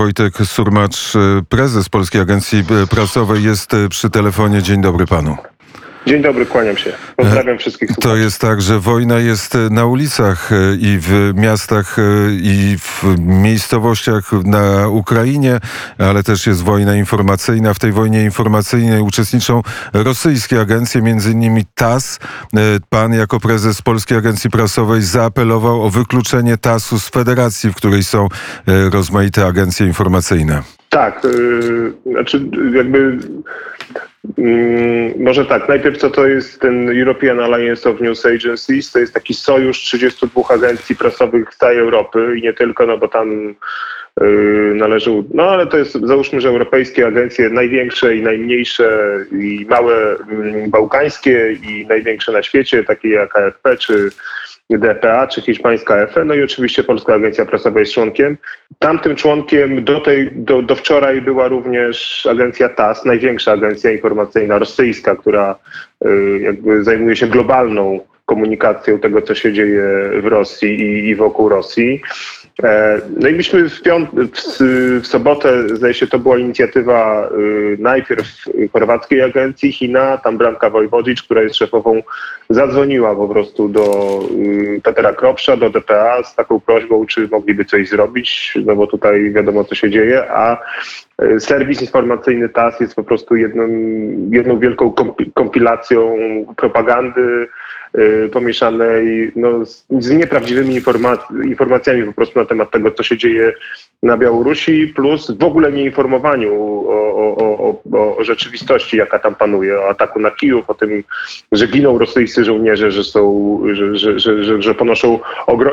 Wojtek Surmacz, prezes Polskiej Agencji Prasowej jest przy telefonie. Dzień dobry panu. Dzień dobry, kłaniam się. Pozdrawiam wszystkich słuchaczy. To jest tak, że wojna jest na ulicach e, i w miastach e, i w miejscowościach na Ukrainie, ale też jest wojna informacyjna. W tej wojnie informacyjnej uczestniczą rosyjskie agencje, między innymi TAS. E, pan jako prezes Polskiej Agencji Prasowej zaapelował o wykluczenie TAS-u z federacji, w której są rozmaite agencje informacyjne. Tak, yy, znaczy jakby może tak, najpierw co to jest ten European Alliance of News Agencies, to jest taki sojusz 32 agencji prasowych z całej Europy i nie tylko, no bo tam yy, należą, no ale to jest, załóżmy, że europejskie agencje największe i najmniejsze i małe yy, bałkańskie i największe na świecie, takie jak AFP czy DPA czy hiszpańska EFE, no i oczywiście Polska Agencja Prasowa jest członkiem. Tamtym członkiem do, tej, do, do wczoraj była również agencja TAS, największa agencja informacyjna rosyjska, która y, jakby zajmuje się globalną komunikacją tego, co się dzieje w Rosji i, i wokół Rosji. E, no i myśmy w, piąt- w, sobotę, zdaje się, to była inicjatywa y, najpierw chorwackiej agencji China, tam Branka Wojwodzicz, która jest szefową, zadzwoniła po prostu do y, Petera Kropsza, do DPA z taką prośbą, czy mogliby coś zrobić, no bo tutaj wiadomo, co się dzieje, a y, serwis informacyjny TAS jest po prostu jedną, jedną wielką kompilacją propagandy, Y, pomieszanej no, z, nieprawdziwymi informac informacjami po prostu na temat tego, co się dzieje na Białorusi, plus w ogóle nieinformowaniu o, o, o, o, rzeczywistości, jaka tam panuje, o ataku na Kijów, o tym, że giną rosyjscy żołnierze, że są, że, że, że, że ponoszą,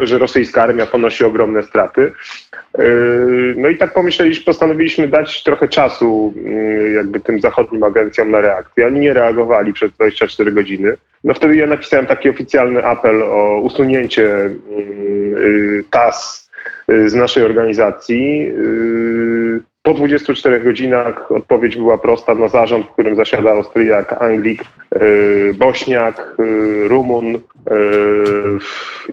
że rosyjska armia ponosi ogromne straty. Y, no i tak pomyśleliśmy, postanowiliśmy dać trochę czasu y, jakby tym zachodnim agencjom na reakcję. Oni nie reagowali przez 24 godziny. No wtedy ja napisałem taki oficjalny apel o usunięcie y, TAS z naszej organizacji. Po 24 godzinach odpowiedź była prosta. No zarząd, w którym zasiada Austriak, Anglik, Bośniak, Rumun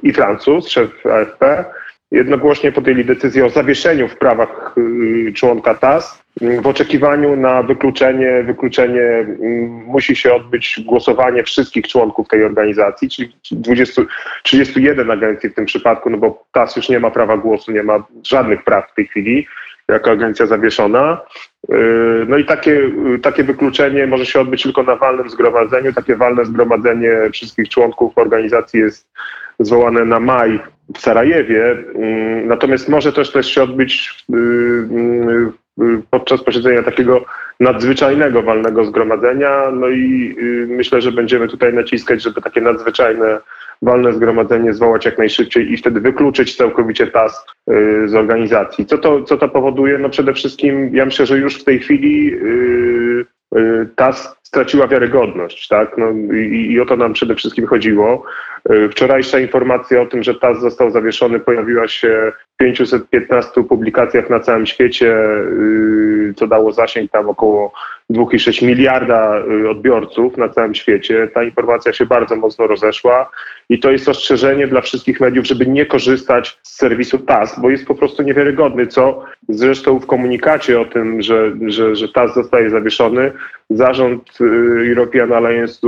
i Francuz, szef AFP jednogłośnie podjęli decyzję o zawieszeniu w prawach y, członka TAS. W oczekiwaniu na wykluczenie, wykluczenie mm, musi się odbyć głosowanie wszystkich członków tej organizacji, czyli 20, 31 agencji w tym przypadku, no bo TAS już nie ma prawa głosu, nie ma żadnych praw w tej chwili jako agencja zawieszona. Y, no i takie, y, takie wykluczenie może się odbyć tylko na walnym zgromadzeniu. Takie walne zgromadzenie wszystkich członków organizacji jest zwołane na maj w Sarajewie. Mm, natomiast może też też się odbyć y, y, y, podczas posiedzenia takiego nadzwyczajnego walnego zgromadzenia. No i myślę, że będziemy tutaj naciskać, żeby takie nadzwyczajne walne zgromadzenie zwołać jak najszybciej i wtedy wykluczyć całkowicie TAS z organizacji. Co to, co to powoduje? No przede wszystkim ja myślę, że już w tej chwili TAS straciła wiarygodność, tak? No i, i o to nam przede wszystkim chodziło. Y, wczorajsza informacja o tym, że TAS został zawieszony, pojawiła się w 515 publikacjach na całym świecie, y, co dało zasięg tam około 2,6 miliarda y, odbiorców na całym świecie. Ta informacja się bardzo mocno rozeszła i to jest ostrzeżenie dla wszystkich mediów, żeby nie korzystać z serwisu TAS, bo jest po prostu niewiarygodny, co zresztą w komunikacie o tym, że, że, że TAS zostaje zawieszony, zarząd European Alliance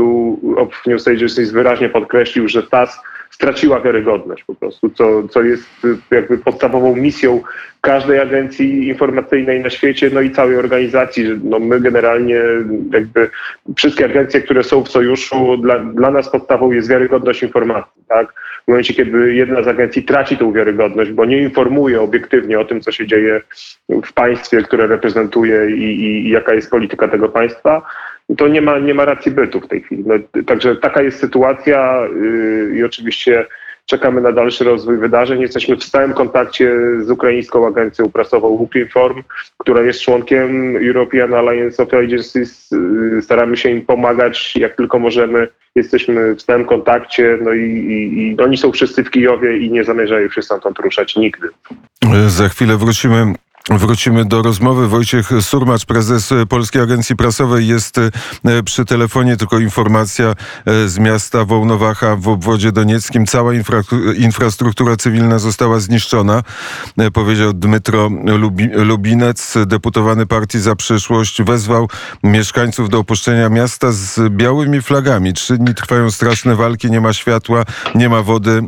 of News Agencies wyraźnie podkreślił, że TAS straciła wiarygodność po prostu, co, co jest jakby podstawową misją każdej agencji informacyjnej na świecie, no i całej organizacji. No my generalnie jakby wszystkie agencje, które są w sojuszu, dla, dla nas podstawą jest wiarygodność informacji, tak? W momencie, kiedy jedna z agencji traci tą wiarygodność, bo nie informuje obiektywnie o tym, co się dzieje w państwie, które reprezentuje i, i, i jaka jest polityka tego państwa, to nie ma, nie ma racji bytu w tej chwili. No, także taka jest sytuacja yy, i oczywiście czekamy na dalszy rozwój wydarzeń. Jesteśmy w stałym kontakcie z ukraińską agencją prasową Ukrinform, która jest członkiem European Alliance of Agencies. Yy, staramy się im pomagać jak tylko możemy. Jesteśmy w stałym kontakcie, no i, i, i oni są wszyscy w Kijowie i nie zamierzają się stamtąd ruszać nigdy. Za chwilę wrócimy Wrócimy do rozmowy. Wojciech Surmacz, prezes Polskiej Agencji Prasowej jest e, przy telefonie. Tylko informacja e, z miasta Wołnowacha w obwodzie donieckim. Cała infra infrastruktura cywilna została zniszczona, e, powiedział Dmytro Lubi Lubinec, deputowany partii za przyszłość. Wezwał mieszkańców do opuszczenia miasta z białymi flagami. Trzy dni trwają straszne walki, nie ma światła, nie ma wody.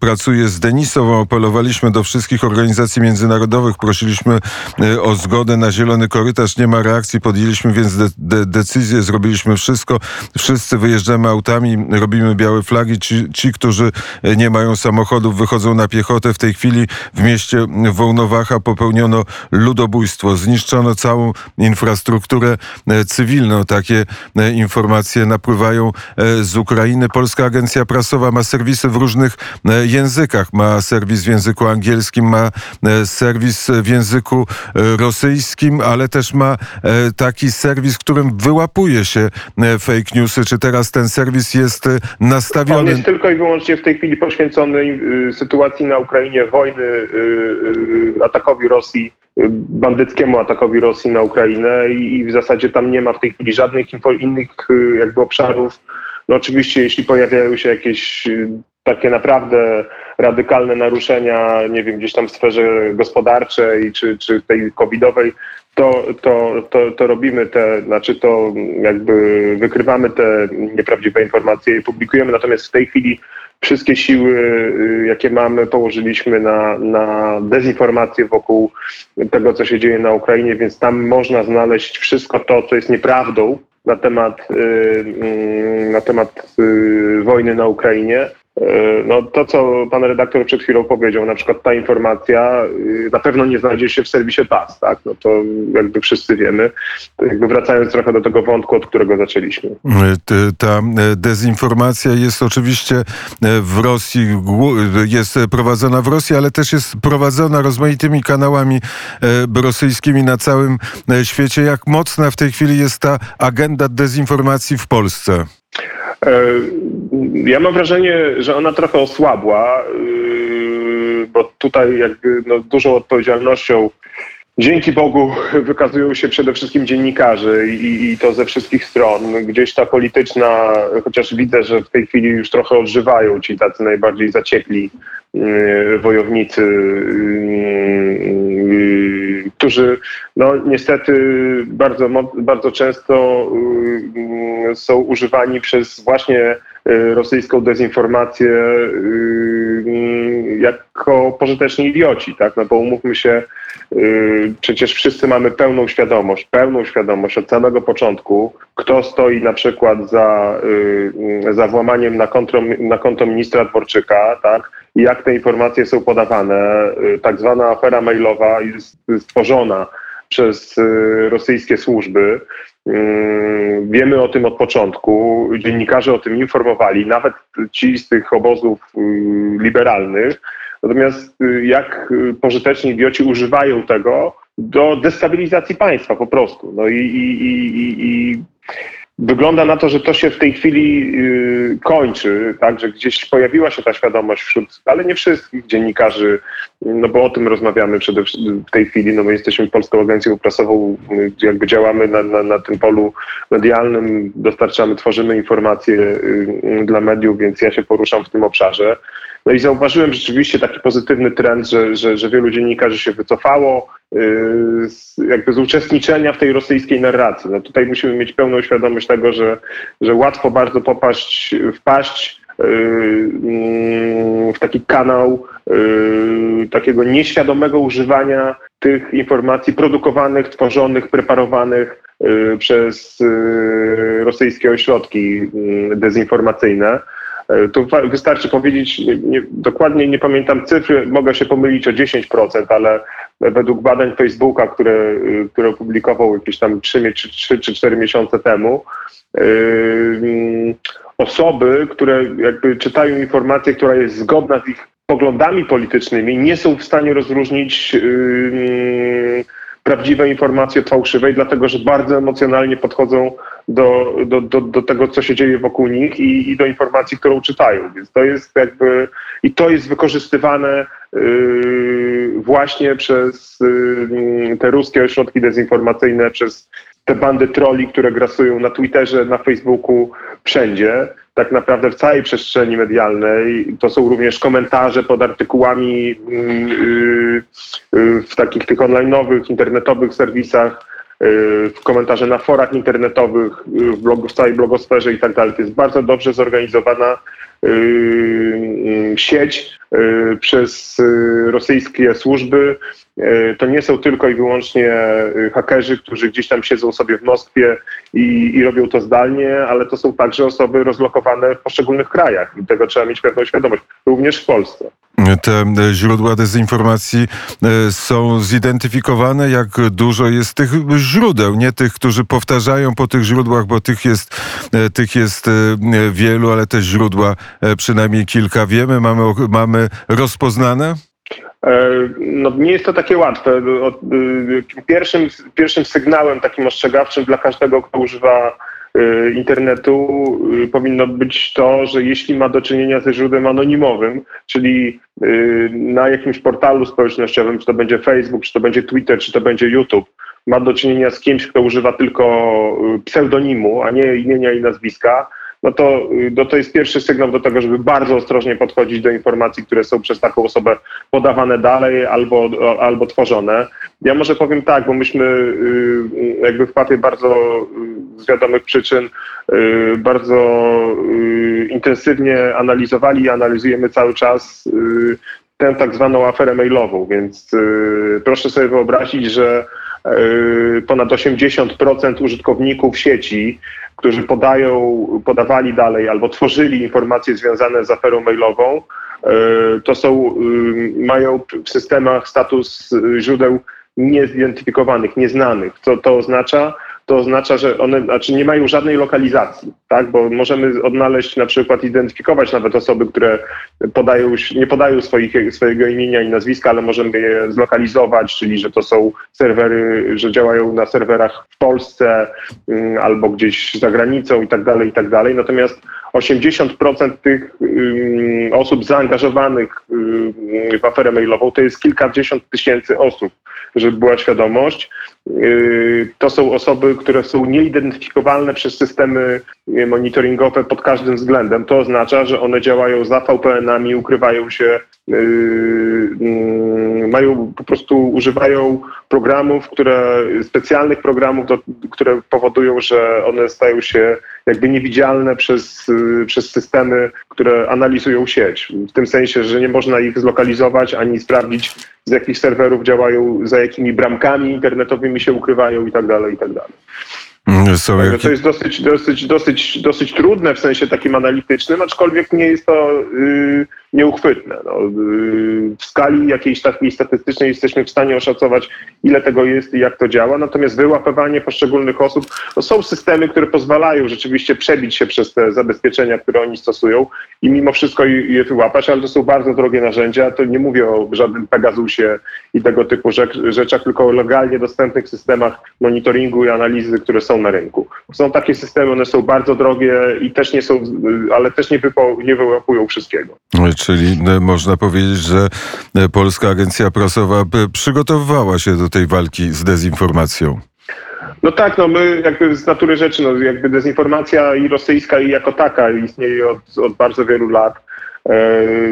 Pracuje z Denisową. Apelowaliśmy do wszystkich organizacji międzynarodowych Narodowych. Prosiliśmy e, o zgodę na zielony korytarz. Nie ma reakcji. Podjęliśmy więc de de decyzję. Zrobiliśmy wszystko. Wszyscy wyjeżdżamy autami, robimy białe flagi. Ci, ci, którzy e, nie mają samochodów, wychodzą na piechotę. W tej chwili w mieście Wołnowacha popełniono ludobójstwo. Zniszczono całą infrastrukturę e, cywilną. Takie informacje napływają z Ukrainy. Polska Agencja Prasowa ma serwisy w różnych językach. Ma serwis w języku angielskim, ma serwis serwis w języku e, rosyjskim, ale też ma e, taki serwis, którym wyłapuje się e, fake newsy. Czy teraz ten serwis jest nastawiony? On jest tylko i wyłącznie w tej chwili poświęcony sytuacji na Ukrainie, wojny, atakowi Rosji bandyckiemu atakowi Rosji na Ukrainę i w zasadzie tam nie ma w tej chwili żadnych innych jakby obszarów. No oczywiście jeśli pojawiają się jakieś takie naprawdę radykalne naruszenia, nie wiem, gdzieś tam w sferze gospodarczej czy, czy tej covidowej, to, to, to, to robimy te, znaczy to jakby wykrywamy te nieprawdziwe informacje i publikujemy, natomiast w tej chwili wszystkie siły, y, jakie mamy, położyliśmy na, na dezinformację wokół tego, co się dzieje na Ukrainie, więc tam można znaleźć wszystko to, co jest nieprawdą na temat, y, mm, na temat y, wojny na Ukrainie. E, no to, co pan redaktor przed chwilą powiedział, na przykład ta informacja y, na pewno nie znajdzie się w serwisie TAS, tak? No to jakby wszyscy wiemy. Jakby wracając trochę do tego wątku, od którego zaczęliśmy. Ta e, dezinformacja jest oczywiście e, w Rosji, jest prowadzona w Rosji, ale też jest prowadzona rozmaitymi kanałami rosyjskimi na całym świecie. Jak mocna w tej chwili jest ta agenda dezinformacji w Polsce? Ja mam wrażenie, że ona trochę osłabła, yy, bo tutaj jakby no, dużą odpowiedzialnością Dzięki Bogu wykazują się przede wszystkim dziennikarze i, i, to ze wszystkich stron. Gdzieś ta polityczna, chociaż widzę, że w tej chwili już trochę odżywają ci tacy najbardziej zaciekli yy, wojownicy, yy, którzy no niestety bardzo, bardzo często są używani przez właśnie rosyjską dezinformację y, jako pożyteczni idioci, tak? No bo umówmy się, y, przecież wszyscy mamy pełną świadomość, pełną świadomość od samego początku, kto stoi na przykład za, za włamaniem na konto, na konto ministra Dworczyka, tak? I jak te informacje są podawane. Tak zwana afera mailowa jest stworzona przez rosyjskie służby. Wiemy o tym od początku, dziennikarze o tym informowali, nawet ci z tych obozów yy, liberalnych. Natomiast yy, jak pożyteczni idioci używają tego do destabilizacji państwa po prostu. No i, i, i, i Wygląda na to, że to się w tej chwili yy, kończy, tak, że gdzieś pojawiła się ta świadomość wśród, ale nie wszystkich dziennikarzy, no bo o tym rozmawiamy przede w tej chwili, no my jesteśmy Polską Agencją Prasową, jakby działamy na, na, na tym polu medialnym, dostarczamy, tworzymy informacje yy, dla mediów, więc ja się poruszam w tym obszarze. No i zauważyłem rzeczywiście taki pozytywny trend, że, że, że wielu dziennikarzy się wycofało z, jakby z uczestniczenia w tej rosyjskiej narracji. No tutaj musimy mieć pełną świadomość tego, że, że łatwo bardzo popaść, wpaść w taki kanał yy, takiego nieświadomego używania tych informacji produkowanych, tworzonych, preparowanych yy, przez yy, rosyjskie ośrodki dezinformacyjne. Tu wystarczy powiedzieć, nie, nie, dokładnie nie pamiętam cyfry, mogę się pomylić o 10%, ale według badań Facebooka, które, y, które opublikował jakieś tam 3, 3 czy 4 miesiące temu, yy, osoby, które jakby czytają informację, która jest zgodna z ich poglądami politycznymi, nie są w stanie rozróżnić yy, prawdziwej informacji od fałszywej, dlatego że bardzo emocjonalnie podchodzą do, do, do, do tego, co się dzieje wokół nich i, i do informacji, którą czytają. Więc to jest jakby i to jest wykorzystywane yy, właśnie przez yy, te ruskie ośrodki dezinformacyjne, przez te bandy troli, które grasują na Twitterze, na Facebooku, wszędzie, tak naprawdę w całej przestrzeni medialnej. To są również komentarze pod artykułami yy, yy, w takich tych online'owych, internetowych serwisach, komentarze na forach internetowych, w, blog, w całej blogosferze i tak dalej. To jest bardzo dobrze zorganizowana yy, sieć yy, przez rosyjskie służby. To nie są tylko i wyłącznie hakerzy, którzy gdzieś tam siedzą sobie w Moskwie i, i robią to zdalnie, ale to są także osoby rozlokowane w poszczególnych krajach i tego trzeba mieć pewną świadomość, również w Polsce te e, źródła dezinformacji e, są zidentyfikowane, jak dużo jest tych źródeł, nie tych, którzy powtarzają po tych źródłach, bo tych jest, e, tych jest wielu, ale te źródła przynajmniej kilka wiemy, mamy, mamy rozpoznane? No, nie jest to takie łatwe. Pierwszym, pierwszym sygnałem takim ostrzegawczym dla każdego, kto używa internetu y, powinno być to, że jeśli ma do czynienia ze źródłem anonimowym, czyli y, na jakimś portalu społecznościowym, czy to będzie Facebook, czy to będzie Twitter, czy to będzie YouTube, ma do czynienia z kimś, kto używa tylko pseudonimu, a nie imienia i nazwiska, no to, no to jest pierwszy sygnał do tego, żeby bardzo ostrożnie podchodzić do informacji, które są przez taką osobę podawane dalej albo, albo tworzone. Ja może powiem tak, bo myśmy y, jakby w papie bardzo y, z wiadomych przyczyn y, bardzo intensywnie analizowali i analizujemy cały czas tę tak zwaną aferę mailową, więc proszę sobie wyobrazić, że ponad 80% użytkowników sieci którzy podają, podawali dalej albo tworzyli informacje związane z aferą mailową, to są, y, mają w systemach status źródeł niezidentyfikowanych, nieznanych. Co to oznacza? To oznacza, że one znaczy nie mają żadnej lokalizacji, tak? bo możemy odnaleźć na przykład, identyfikować nawet osoby, które podają, nie podają swoich, swojego imienia i nazwiska, ale możemy je zlokalizować, czyli że to są serwery, że działają na serwerach w Polsce mm, albo gdzieś za granicą i tak dalej, i tak dalej. Natomiast 80% tych mm, osób zaangażowanych mm, w aferę mailową to jest kilkadziesiąt tysięcy osób, żeby była świadomość. Y, to są osoby, które są nieidentyfikowalne przez systemy monitoringowe pod każdym względem. To oznacza, że one działają za VPN-ami, ukrywają się, mają po prostu używają programów, które, specjalnych programów, do, które powodują, że one stają się jakby niewidzialne przez, przez systemy, które analizują sieć. W tym sensie, że nie można ich zlokalizować ani sprawdzić, z jakich serwerów działają, za jakimi bramkami internetowymi się ukrywają i tak Mm, są To jest dosyć, dosyć, dosyć, dosyć trudne w sensie takim analitycznym, aczkolwiek nie jest to yy, nieuchwytne. No, yy, w skali jakiejś takiej statystycznej jesteśmy w stanie oszacować, ile tego jest i jak to działa, natomiast wyłapywanie poszczególnych osób, no, są systemy, które pozwalają rzeczywiście przebić się przez te zabezpieczenia, które oni stosują i mimo wszystko je wyłapać, ale to są bardzo drogie narzędzia. To nie mówię o żadnym Pegasusie i tego typu rzeczach, tylko o legalnie dostępnych systemach monitoringu i analizy, które są na rynku. Są takie systemy, one są bardzo drogie i też nie są, ale też nie, wypo, nie wyłapują wszystkiego. Czyli e, można powiedzieć, że e, Polska Agencja Prasowa e, przygotowywała się do tej walki z dezinformacją. No tak, no my jakby z natury rzeczy, no jakby dezinformacja i rosyjska i jako taka istnieje od, od bardzo wielu lat.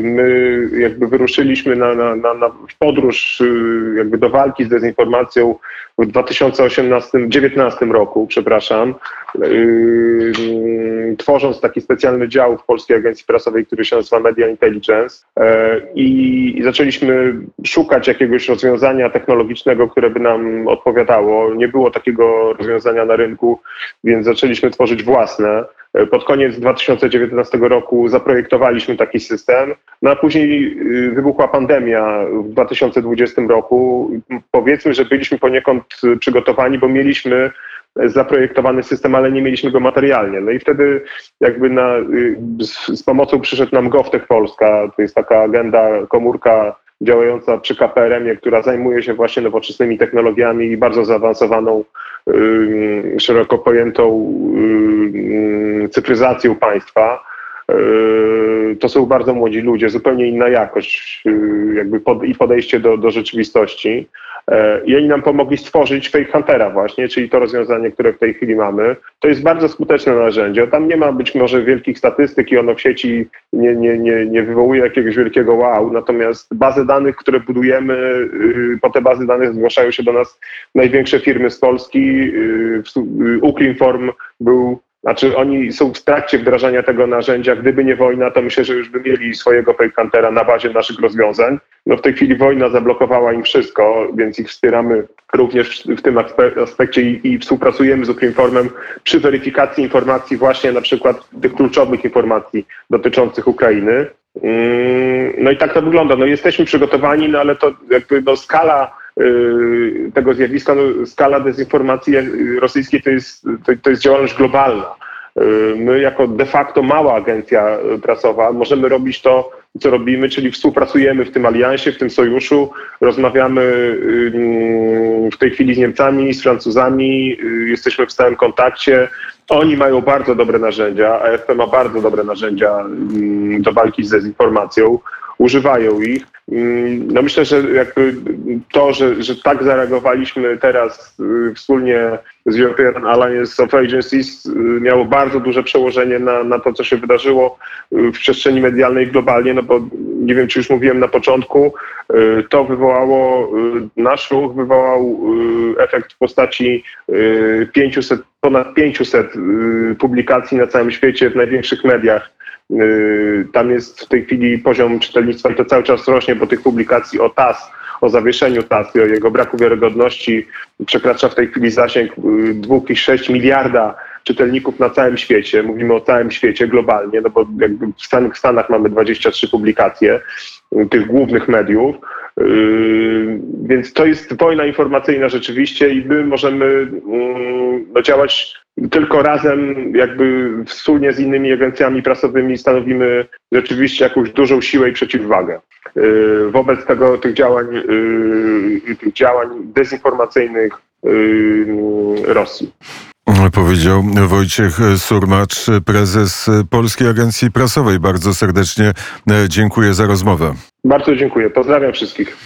My jakby wyruszyliśmy na, na, na, na w podróż jakby do walki z dezinformacją w 2018-2019 roku, przepraszam, yy, tworząc taki specjalny dział w Polskiej Agencji Prasowej, który się nazywa Media Intelligence i, zaczęliśmy szukać jakiegoś rozwiązania technologicznego, które by nam odpowiadało. Nie było takiego rozwiązania na rynku, więc zaczęliśmy tworzyć własne. Pod koniec 2019 roku zaprojektowaliśmy taki system, no a później yy, wybuchła pandemia w 2020 roku. Powiedzmy, że byliśmy poniekąd przygotowani, bo mieliśmy zaprojektowany system, ale nie mieliśmy go materialnie. No i wtedy jakby na, z, z pomocą przyszedł nam GovTech Polska, to jest taka agenda, komórka działająca przy KPRM-ie, która zajmuje się właśnie nowoczesnymi technologiami i bardzo zaawansowaną, szeroko pojętą cyfryzacją państwa. Yy, To są bardzo młodzi ludzie, zupełnie inna jakość yy, jakby pod, i podejście do, do rzeczywistości. E, I oni nam pomogli stworzyć Fake Huntera właśnie, czyli to rozwiązanie, które w tej chwili mamy. To jest bardzo skuteczne narzędzie. Tam nie ma być może wielkich statystyk i ono w sieci nie, nie, nie, nie wywołuje jakiegoś wielkiego wow, natomiast bazy danych, które budujemy, yy, po te bazy danych zgłaszają się do nas największe firmy z Polski. Yy, Uklinform był znaczy oni są w trakcie wdrażania tego narzędzia. Gdyby nie wojna, to myślę, że już by mieli swojego fake huntera na bazie naszych rozwiązań. No w tej chwili wojna zablokowała im wszystko, więc ich wspieramy również w tym aspe- aspekcie i, i współpracujemy z Uklinformem przy weryfikacji informacji właśnie na przykład tych kluczowych informacji dotyczących Ukrainy. Mm, No i tak to wygląda. No jesteśmy przygotowani, no ale to jakby no skala y, tego zjawiska, no, skala dezinformacji y, rosyjskiej to jest, to, to jest działalność globalna. Y, My jako de facto mała agencja prasowa możemy robić to, co robimy, czyli współpracujemy w tym aliansie, w tym sojuszu, rozmawiamy w tej chwili z Niemcami, z Francuzami, y, jesteśmy w stałym kontakcie. Oni mają bardzo dobre narzędzia, AFP ma bardzo dobre narzędzia mm, do walki z dezinformacją, używają ich. Mm, No myślę, że jakby to, że, że tak zareagowaliśmy teraz y, wspólnie z European Alliance of Agencies y, miało bardzo duże przełożenie na, na to, co się wydarzyło y, w przestrzeni medialnej globalnie, no bo nie wiem, czy już mówiłem na początku, y, to wywołało, y, nasz ruch wywołał y, efekt w postaci y, 500, ponad 500 y, publikacji na całym świecie w największych mediach. Tam jest w tej chwili poziom czytelnictwa i to cały czas rośnie, bo tych publikacji o TAS, o zawieszeniu TAS i o jego braku wiarygodności przekracza w tej chwili zasięg y, 2,6 miliarda czytelników na całym świecie. Mówimy o całym świecie globalnie, no bo w Stanach, mamy 23 publikacje y, tych głównych mediów. Yy, Więc to jest wojna informacyjna rzeczywiście i my możemy mm, no, działać tylko razem, jakby wspólnie z innymi agencjami prasowymi stanowimy rzeczywiście jakąś dużą siłę i przeciwwagę yy, wobec tego tych działań, yy, tych działań dezinformacyjnych Rosji. Powiedział Wojciech Surmacz, prezes Polskiej Agencji Prasowej. Bardzo serdecznie e, dziękuję za rozmowę. Bardzo dziękuję. Pozdrawiam wszystkich.